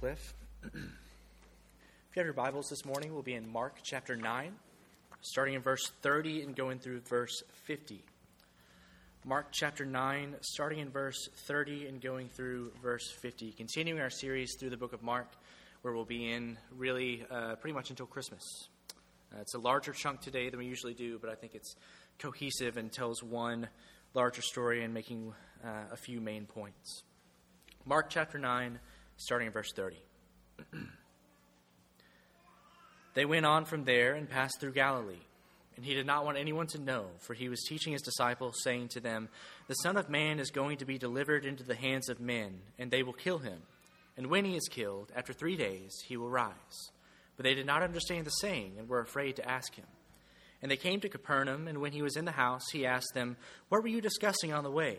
Cliff. if you have your Bibles this morning, we'll be in Mark chapter 9, starting in verse 30 and going through verse 50. Mark chapter 9, starting in verse 30 and going through verse 50. Continuing our series through the book of Mark, where we'll be in really uh, pretty much until Christmas. Uh, it's a larger chunk today than we usually do, but I think it's cohesive and tells one larger story and making uh, a few main points. Mark chapter 9, starting in verse 30. they went on from there and passed through Galilee. And he did not want anyone to know, for he was teaching his disciples, saying to them, The Son of Man is going to be delivered into the hands of men, and they will kill him. And when he is killed, after three days, he will rise. But they did not understand the saying, and were afraid to ask him. And they came to Capernaum, and when he was in the house, he asked them, What were you discussing on the way?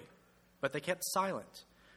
But they kept silent.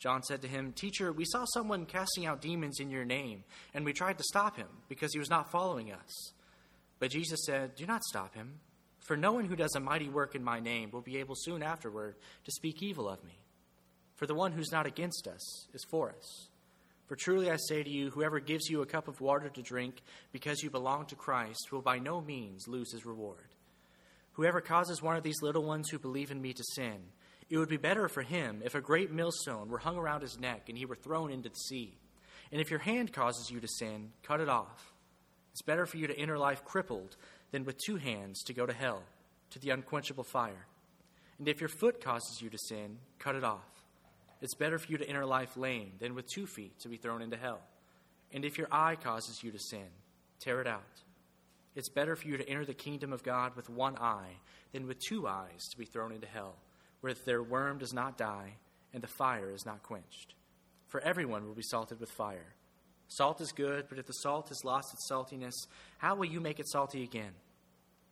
John said to him, Teacher, we saw someone casting out demons in your name, and we tried to stop him because he was not following us. But Jesus said, Do not stop him, for no one who does a mighty work in my name will be able soon afterward to speak evil of me. For the one who's not against us is for us. For truly I say to you, whoever gives you a cup of water to drink because you belong to Christ will by no means lose his reward. Whoever causes one of these little ones who believe in me to sin, it would be better for him if a great millstone were hung around his neck and he were thrown into the sea. And if your hand causes you to sin, cut it off. It's better for you to enter life crippled than with two hands to go to hell, to the unquenchable fire. And if your foot causes you to sin, cut it off. It's better for you to enter life lame than with two feet to be thrown into hell. And if your eye causes you to sin, tear it out. It's better for you to enter the kingdom of God with one eye than with two eyes to be thrown into hell where their worm does not die and the fire is not quenched. For everyone will be salted with fire. Salt is good, but if the salt has lost its saltiness, how will you make it salty again?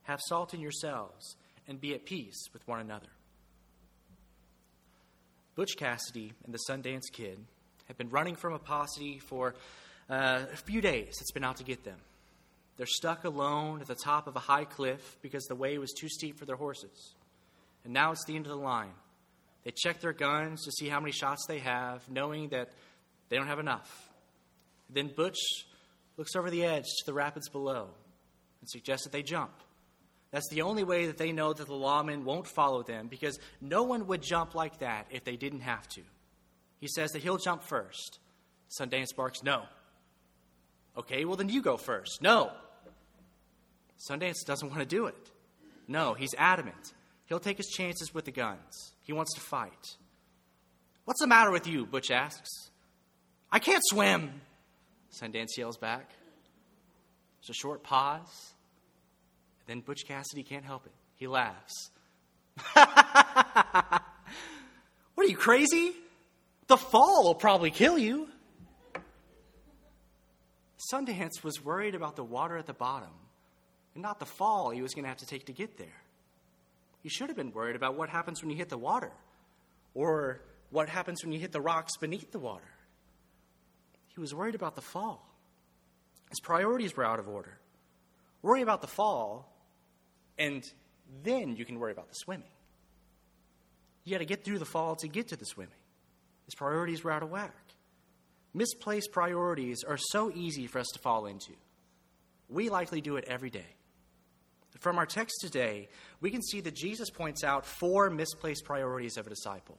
Have salt in yourselves and be at peace with one another. Butch Cassidy and the Sundance Kid have been running from a posse for uh, a few days. It's been out to get them. They're stuck alone at the top of a high cliff because the way was too steep for their horses and now it's the end of the line. They check their guns to see how many shots they have, knowing that they don't have enough. Then Butch looks over the edge to the rapids below and suggests that they jump. That's the only way that they know that the lawmen won't follow them because no one would jump like that if they didn't have to. He says that he'll jump first. Sundance barks, no. Okay, well, then you go first. No. Sundance doesn't want to do it. No, he's adamant. He'll take his chances with the guns. He wants to fight. What's the matter with you? Butch asks. I can't swim, Sundance yells back. There's a short pause. Then Butch Cassidy can't help it. He laughs. what are you, crazy? The fall will probably kill you. Sundance was worried about the water at the bottom and not the fall he was going to have to take to get there. He should have been worried about what happens when you hit the water or what happens when you hit the rocks beneath the water. He was worried about the fall. His priorities were out of order. Worry about the fall, and then you can worry about the swimming. You got to get through the fall to get to the swimming. His priorities were out of whack. Misplaced priorities are so easy for us to fall into. We likely do it every day. From our text today, we can see that Jesus points out four misplaced priorities of a disciple.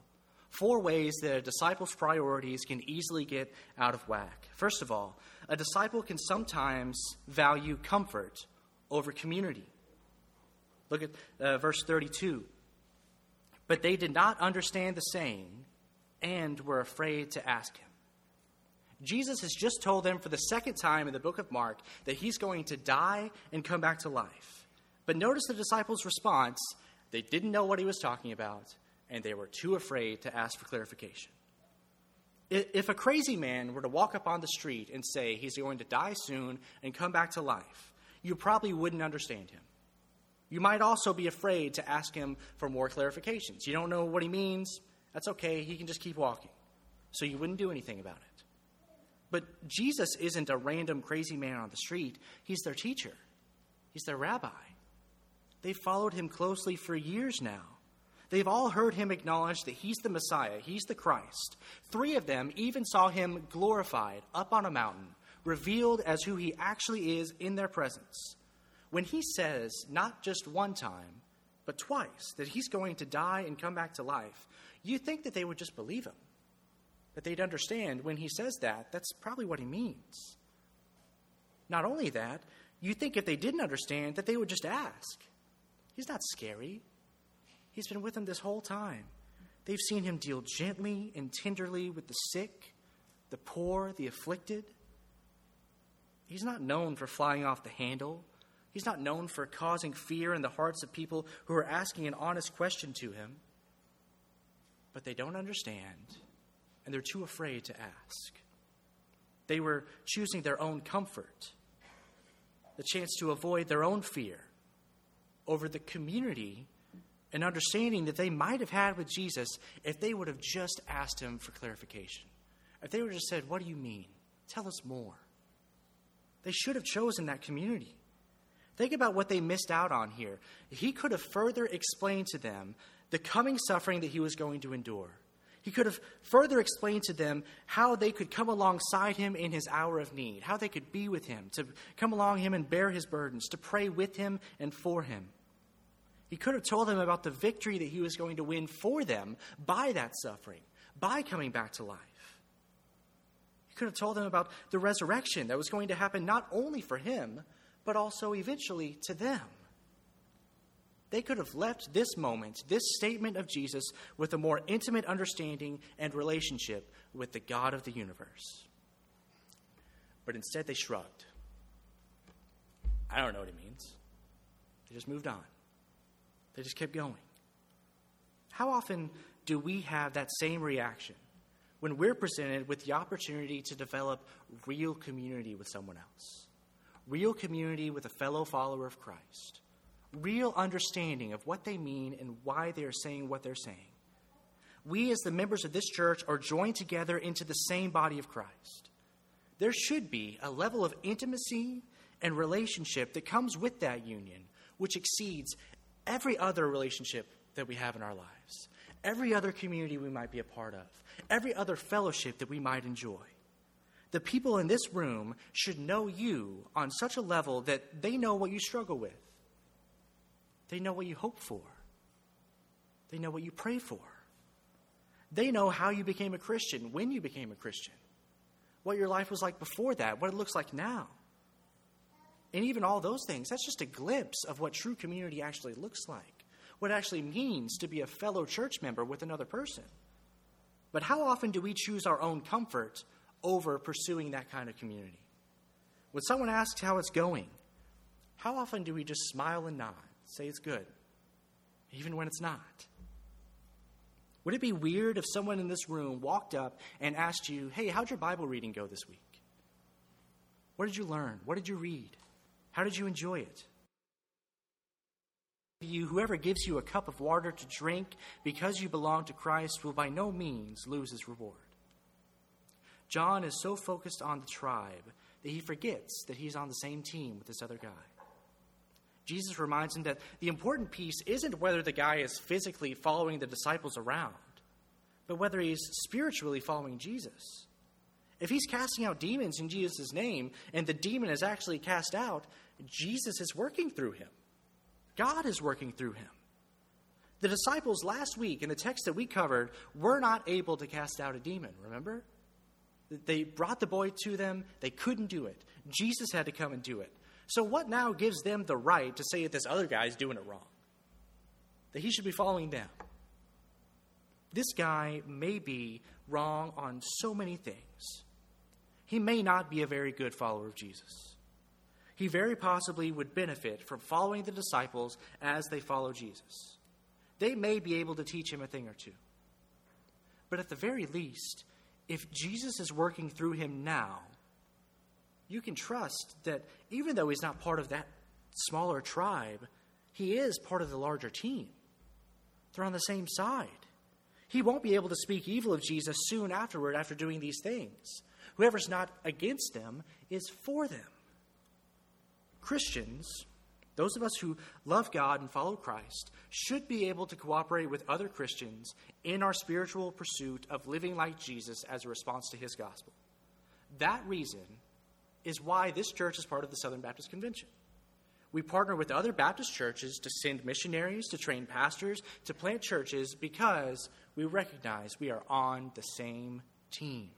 Four ways that a disciple's priorities can easily get out of whack. First of all, a disciple can sometimes value comfort over community. Look at uh, verse 32. But they did not understand the saying and were afraid to ask him. Jesus has just told them for the second time in the book of Mark that he's going to die and come back to life. But notice the disciples' response. They didn't know what he was talking about, and they were too afraid to ask for clarification. If a crazy man were to walk up on the street and say he's going to die soon and come back to life, you probably wouldn't understand him. You might also be afraid to ask him for more clarifications. You don't know what he means. That's okay. He can just keep walking. So you wouldn't do anything about it. But Jesus isn't a random crazy man on the street, he's their teacher, he's their rabbi. They've followed him closely for years now. They've all heard him acknowledge that he's the Messiah, he's the Christ. Three of them even saw him glorified up on a mountain, revealed as who he actually is in their presence. When he says, not just one time, but twice, that he's going to die and come back to life, you think that they would just believe him. That they'd understand when he says that, that's probably what he means. Not only that, you think if they didn't understand, that they would just ask. He's not scary. He's been with them this whole time. They've seen him deal gently and tenderly with the sick, the poor, the afflicted. He's not known for flying off the handle. He's not known for causing fear in the hearts of people who are asking an honest question to him. But they don't understand, and they're too afraid to ask. They were choosing their own comfort, the chance to avoid their own fear over the community and understanding that they might have had with Jesus if they would have just asked him for clarification. If they would have just said, What do you mean? Tell us more. They should have chosen that community. Think about what they missed out on here. He could have further explained to them the coming suffering that he was going to endure. He could have further explained to them how they could come alongside him in his hour of need, how they could be with him, to come along him and bear his burdens, to pray with him and for him. He could have told them about the victory that he was going to win for them by that suffering, by coming back to life. He could have told them about the resurrection that was going to happen not only for him, but also eventually to them. They could have left this moment, this statement of Jesus, with a more intimate understanding and relationship with the God of the universe. But instead, they shrugged. I don't know what it means. They just moved on. They just kept going. How often do we have that same reaction when we're presented with the opportunity to develop real community with someone else? Real community with a fellow follower of Christ. Real understanding of what they mean and why they are saying what they're saying. We, as the members of this church, are joined together into the same body of Christ. There should be a level of intimacy and relationship that comes with that union, which exceeds every other relationship that we have in our lives, every other community we might be a part of, every other fellowship that we might enjoy. The people in this room should know you on such a level that they know what you struggle with. They know what you hope for. They know what you pray for. They know how you became a Christian, when you became a Christian, what your life was like before that, what it looks like now and even all those things, that's just a glimpse of what true community actually looks like, what it actually means to be a fellow church member with another person. But how often do we choose our own comfort over pursuing that kind of community? When someone asks how it's going, how often do we just smile and nod, say it's good, even when it's not? Would it be weird if someone in this room walked up and asked you, Hey, how'd your Bible reading go this week? What did you learn? What did you read? How did you enjoy it? You, whoever gives you a cup of water to drink because you belong to Christ will by no means lose his reward. John is so focused on the tribe that he forgets that he's on the same team with this other guy. Jesus reminds him that the important piece isn't whether the guy is physically following the disciples around, but whether he's spiritually following Jesus. If he's casting out demons in Jesus' name and the demon is actually cast out, Jesus is working through him. God is working through him. The disciples last week in the text that we covered were not able to cast out a demon, remember? They brought the boy to them, they couldn't do it. Jesus had to come and do it. So, what now gives them the right to say that this other guy is doing it wrong? That he should be following them? This guy may be wrong on so many things he may not be a very good follower of Jesus. He very possibly would benefit from following the disciples as they follow Jesus. They may be able to teach him a thing or two. But at the very least, if Jesus is working through him now, you can trust that even though he's not part of that smaller tribe, he is part of the larger team. They're on the same side. He won't be able to speak evil of Jesus soon afterward after doing these things. Whoever's not against them is for them. Christians, those of us who love God and follow Christ, should be able to cooperate with other Christians in our spiritual pursuit of living like Jesus as a response to his gospel. That reason is why this church is part of the Southern Baptist Convention. We partner with other Baptist churches to send missionaries, to train pastors, to plant churches because we recognize we are on the same team.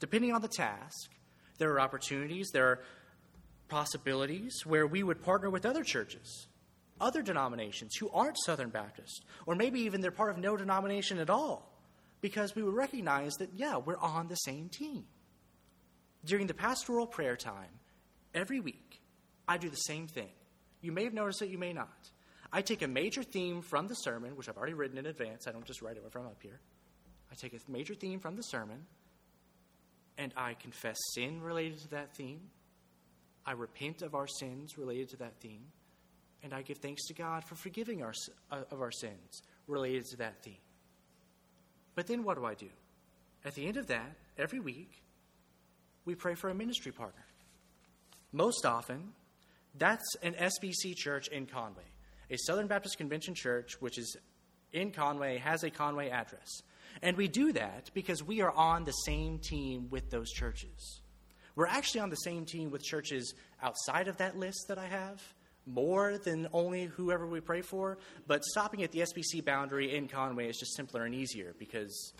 Depending on the task, there are opportunities, there are possibilities where we would partner with other churches, other denominations who aren't Southern Baptist, or maybe even they're part of no denomination at all, because we would recognize that, yeah, we're on the same team. During the pastoral prayer time, every week, I do the same thing. You may have noticed it, you may not. I take a major theme from the sermon, which I've already written in advance. I don't just write it from up here. I take a major theme from the sermon, and I confess sin related to that theme. I repent of our sins related to that theme, and I give thanks to God for forgiving our, uh, of our sins related to that theme. But then what do I do? At the end of that, every week, we pray for a ministry partner. Most often, that's an SBC church in Conway. A Southern Baptist Convention church, which is in Conway, has a Conway address. And we do that because we are on the same team with those churches. We're actually on the same team with churches outside of that list that I have, more than only whoever we pray for. But stopping at the SBC boundary in Conway is just simpler and easier because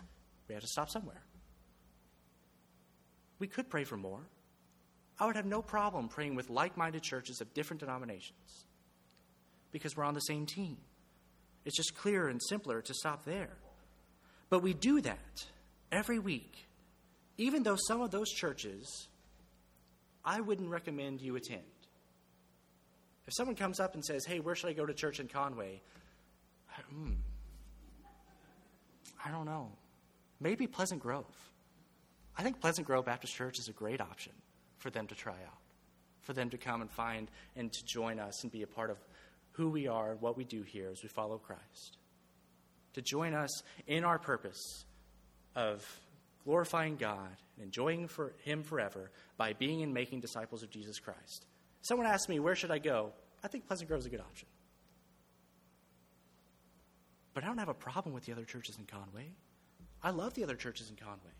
we have to stop somewhere. We could pray for more. I would have no problem praying with like minded churches of different denominations because we're on the same team. It's just clearer and simpler to stop there. But we do that every week, even though some of those churches I wouldn't recommend you attend. If someone comes up and says, Hey, where should I go to church in Conway? Hmm, I don't know. Maybe Pleasant Grove. I think Pleasant Grove Baptist Church is a great option for them to try out, for them to come and find and to join us and be a part of who we are, and what we do here as we follow Christ. To join us in our purpose of glorifying God and enjoying for Him forever by being and making disciples of Jesus Christ. Someone asked me, Where should I go? I think Pleasant Grove is a good option. But I don't have a problem with the other churches in Conway. I love the other churches in Conway.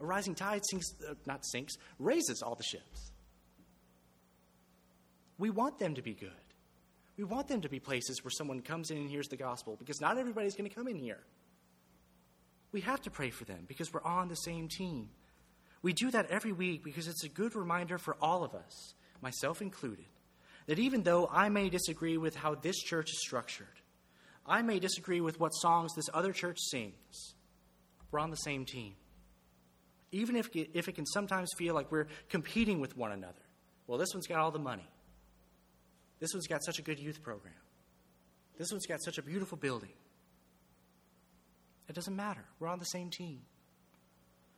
A rising tide sinks, uh, not sinks, raises all the ships. We want them to be good. We want them to be places where someone comes in and hears the gospel because not everybody's going to come in here. We have to pray for them because we're on the same team. We do that every week because it's a good reminder for all of us, myself included, that even though I may disagree with how this church is structured, I may disagree with what songs this other church sings, we're on the same team even if, if it can sometimes feel like we're competing with one another. Well, this one's got all the money. This one's got such a good youth program. This one's got such a beautiful building. It doesn't matter. We're on the same team.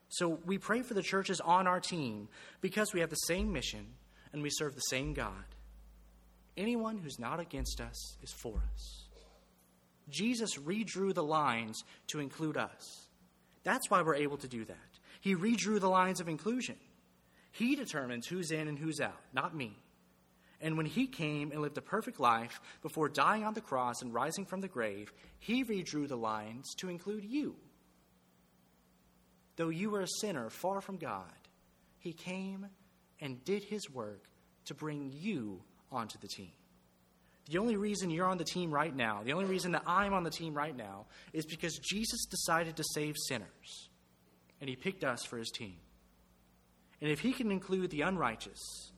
So we pray for the churches on our team because we have the same mission and we serve the same God. Anyone who's not against us is for us. Jesus redrew the lines to include us. That's why we're able to do that. He redrew the lines of inclusion. He determines who's in and who's out, not me. And when he came and lived a perfect life before dying on the cross and rising from the grave, he redrew the lines to include you. Though you were a sinner far from God, he came and did his work to bring you onto the team. The only reason you're on the team right now, the only reason that I'm on the team right now, is because Jesus decided to save sinners and he picked us for his team. And if he can include the unrighteous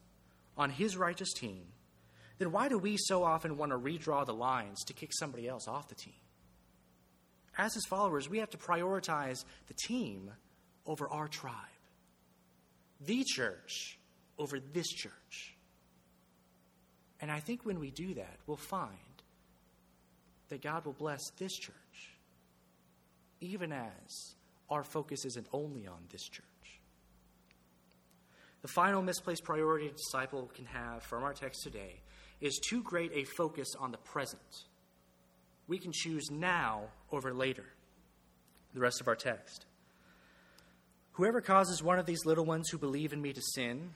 on his righteous team, then why do we so often want to redraw the lines to kick somebody else off the team? As his followers, we have to prioritize the team over our tribe, the church over this church. And I think when we do that, we'll find that God will bless this church, even as our focus isn't only on this church. The final misplaced priority a disciple can have from our text today is too great a focus on the present. We can choose now over later. The rest of our text. Whoever causes one of these little ones who believe in me to sin,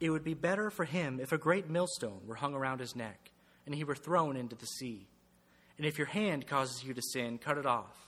it would be better for him if a great millstone were hung around his neck and he were thrown into the sea. And if your hand causes you to sin, cut it off.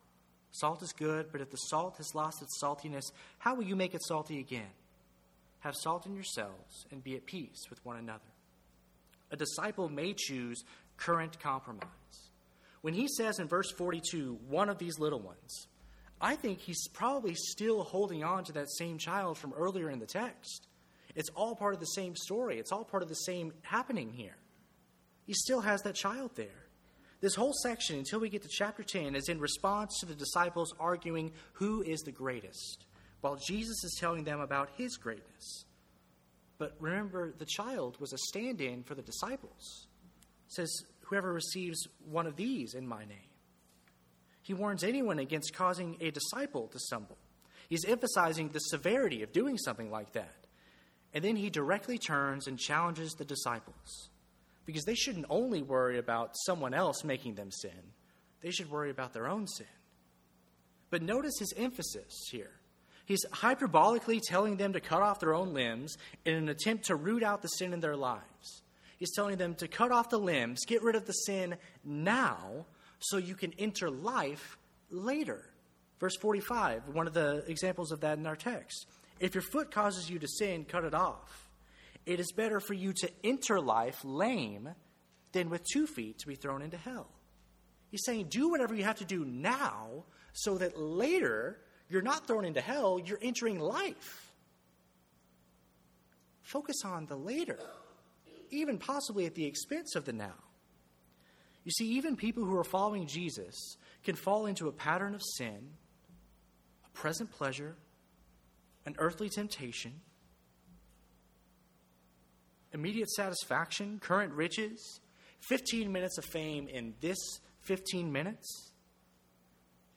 Salt is good, but if the salt has lost its saltiness, how will you make it salty again? Have salt in yourselves and be at peace with one another. A disciple may choose current compromise. When he says in verse 42, one of these little ones, I think he's probably still holding on to that same child from earlier in the text. It's all part of the same story, it's all part of the same happening here. He still has that child there. This whole section, until we get to chapter 10, is in response to the disciples arguing who is the greatest, while Jesus is telling them about his greatness. But remember, the child was a stand in for the disciples. It says, Whoever receives one of these in my name. He warns anyone against causing a disciple to stumble. He's emphasizing the severity of doing something like that. And then he directly turns and challenges the disciples because they shouldn't only worry about someone else making them sin, they should worry about their own sin. But notice his emphasis here. He's hyperbolically telling them to cut off their own limbs in an attempt to root out the sin in their lives. He's telling them to cut off the limbs, get rid of the sin now, so you can enter life later. Verse 45, one of the examples of that in our text. If your foot causes you to sin, cut it off. It is better for you to enter life lame than with two feet to be thrown into hell. He's saying, do whatever you have to do now so that later you're not thrown into hell, you're entering life. Focus on the later, even possibly at the expense of the now. You see, even people who are following Jesus can fall into a pattern of sin, a present pleasure, an earthly temptation immediate satisfaction, current riches, 15 minutes of fame in this 15 minutes?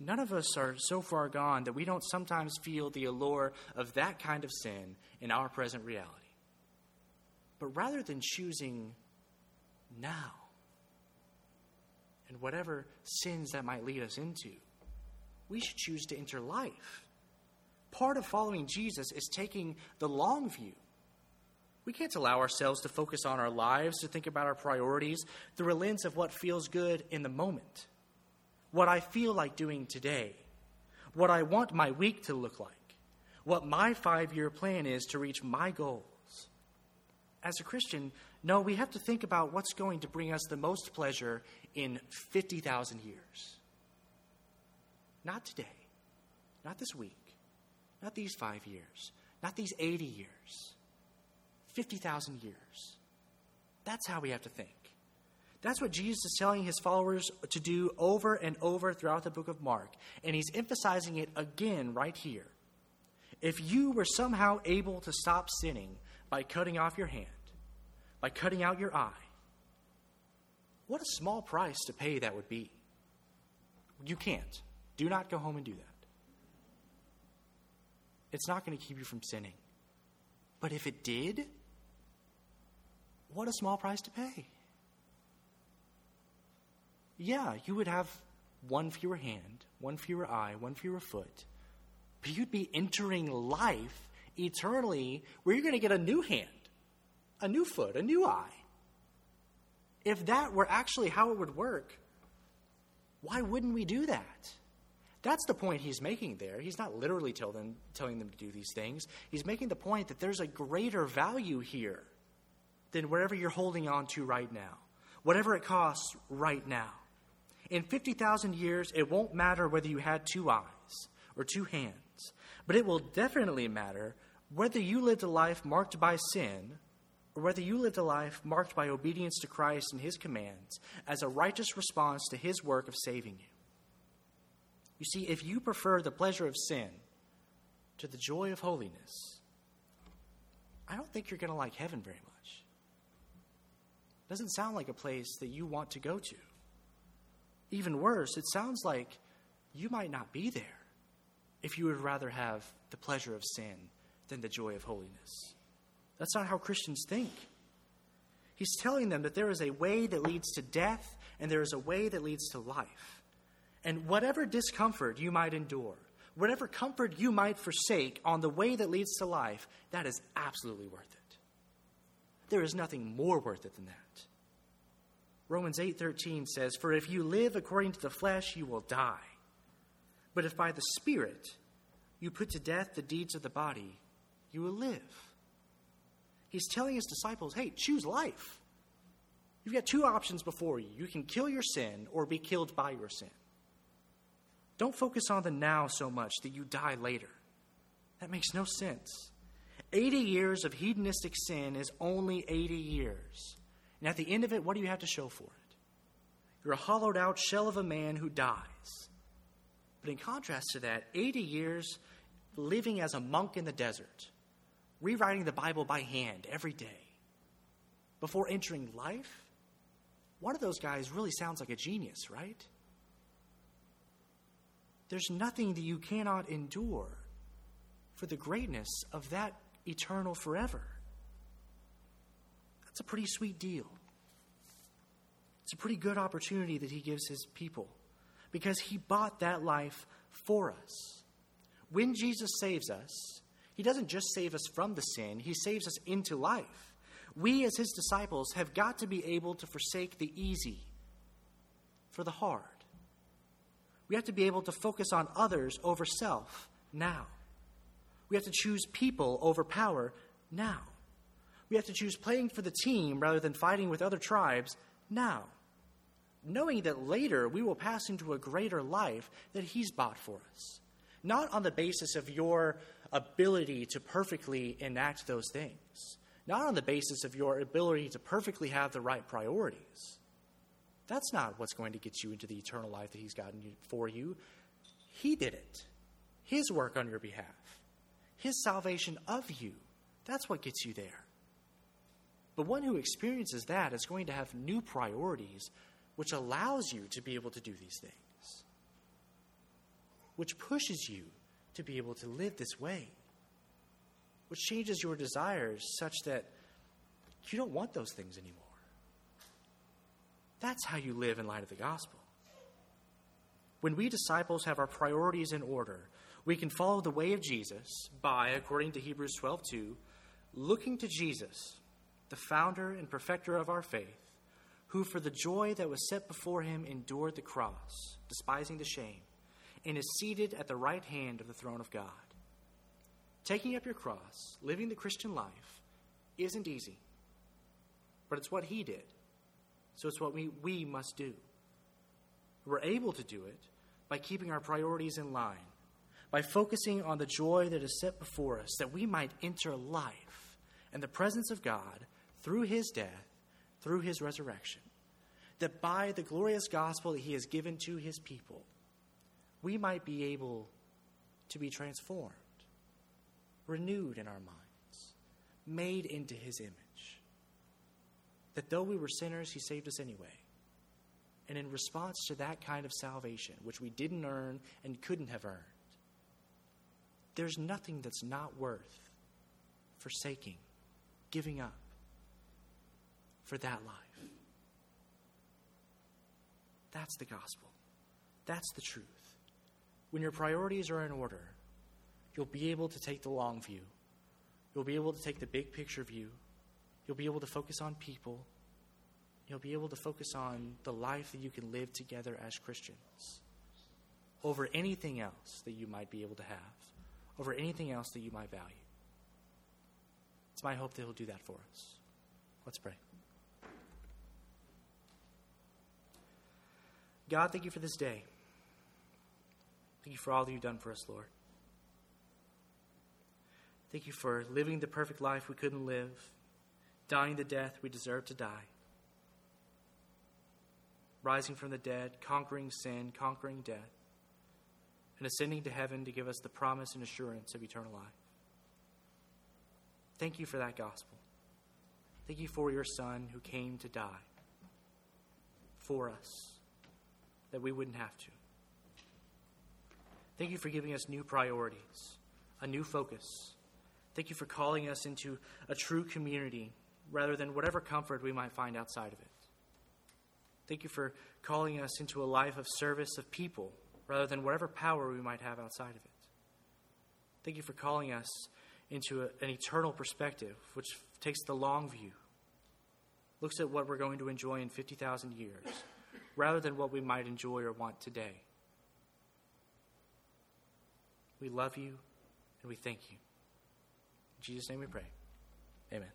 None of us are so far gone that we don't sometimes feel the allure of that kind of sin in our present reality. But rather than choosing now and whatever sins that might lead us into, we should choose to enter life. Part of following Jesus is taking the long view we can't allow ourselves to focus on our lives, to think about our priorities through a lens of what feels good in the moment, what I feel like doing today, what I want my week to look like, what my five year plan is to reach my goals. As a Christian, no, we have to think about what's going to bring us the most pleasure in 50,000 years. Not today, not this week, not these five years, not these 80 years 50,000 years. That's how we have to think. That's what Jesus is telling his followers to do over and over throughout the book of Mark. And he's emphasizing it again right here. If you were somehow able to stop sinning by cutting off your hand, by cutting out your eye, what a small price to pay that would be. You can't. Do not go home and do that. It's not going to keep you from sinning. But if it did, what a small price to pay. Yeah, you would have one fewer hand, one fewer eye, one fewer foot, but you'd be entering life eternally where you're going to get a new hand, a new foot, a new eye. If that were actually how it would work, why wouldn't we do that? That's the point he's making there. He's not literally tell them, telling them to do these things. He's making the point that there's a greater value here than whatever you're holding on to right now, whatever it costs right now. In 50,000 years, it won't matter whether you had two eyes or two hands, but it will definitely matter whether you lived a life marked by sin or whether you lived a life marked by obedience to Christ and his commands as a righteous response to his work of saving you. You see, if you prefer the pleasure of sin to the joy of holiness, I don't think you're going to like heaven very much. Doesn't sound like a place that you want to go to. Even worse, it sounds like you might not be there if you would rather have the pleasure of sin than the joy of holiness. That's not how Christians think. He's telling them that there is a way that leads to death and there is a way that leads to life. And whatever discomfort you might endure, whatever comfort you might forsake on the way that leads to life, that is absolutely worth it. There is nothing more worth it than that. Romans 8:13 says, "For if you live according to the flesh, you will die. But if by the Spirit you put to death the deeds of the body, you will live." He's telling his disciples, "Hey, choose life. You've got two options before you. You can kill your sin or be killed by your sin. Don't focus on the now so much that you die later. That makes no sense. 80 years of hedonistic sin is only 80 years. And at the end of it, what do you have to show for it? You're a hollowed out shell of a man who dies. But in contrast to that, 80 years living as a monk in the desert, rewriting the Bible by hand every day, before entering life, one of those guys really sounds like a genius, right? There's nothing that you cannot endure for the greatness of that eternal forever. That's a pretty sweet deal. It's a pretty good opportunity that he gives his people because he bought that life for us. When Jesus saves us, he doesn't just save us from the sin, he saves us into life. We, as his disciples, have got to be able to forsake the easy for the hard. We have to be able to focus on others over self now. We have to choose people over power now. We have to choose playing for the team rather than fighting with other tribes now, knowing that later we will pass into a greater life that He's bought for us. Not on the basis of your ability to perfectly enact those things, not on the basis of your ability to perfectly have the right priorities that's not what's going to get you into the eternal life that He's gotten for you. He did it, His work on your behalf, His salvation of you. That's what gets you there. But one who experiences that is going to have new priorities, which allows you to be able to do these things, which pushes you to be able to live this way, which changes your desires such that you don't want those things anymore. That's how you live in light of the gospel. When we disciples have our priorities in order, we can follow the way of Jesus by, according to Hebrews 12:2, looking to Jesus, the founder and perfecter of our faith, who for the joy that was set before him endured the cross, despising the shame, and is seated at the right hand of the throne of God. Taking up your cross, living the Christian life, isn't easy, but it's what he did. So it's what we, we must do. We're able to do it by keeping our priorities in line, by focusing on the joy that is set before us, that we might enter life and the presence of God through his death, through his resurrection. That by the glorious gospel that he has given to his people, we might be able to be transformed, renewed in our minds, made into his image that though we were sinners, He saved us anyway. And in response to that kind of salvation, which we didn't earn and couldn't have earned, there's nothing that's not worth forsaking, giving up for that life. That's the gospel. That's the truth. When your priorities are in order, you'll be able to take the long view. You'll be able to take the big picture view You'll be able to focus on people. You'll be able to focus on the life that you can live together as Christians over anything else that you might be able to have, over anything else that you might value. It's my hope that He'll do that for us. Let's pray. God, thank you for this day. Thank you for all that you've done for us, Lord. Thank you for living the perfect life we couldn't live dying the death we deserve to die, rising from the dead, conquering sin, conquering death, and ascending to heaven to give us the promise and assurance of eternal life. Thank you for that gospel. Thank you for your Son who came to die for us, that we wouldn't have to. Thank you for giving us new priorities, a new focus. Thank you for calling us into a true community rather than whatever comfort we might find outside of it. Thank you for calling us into a life of service of people rather than whatever power we might have outside of it. Thank you for calling us into a, an eternal perspective, which takes the long view, looks at what we're going to enjoy in 50,000 years, rather than what we might enjoy or want today. We love you and we thank you. In Jesus' name we pray. Amen.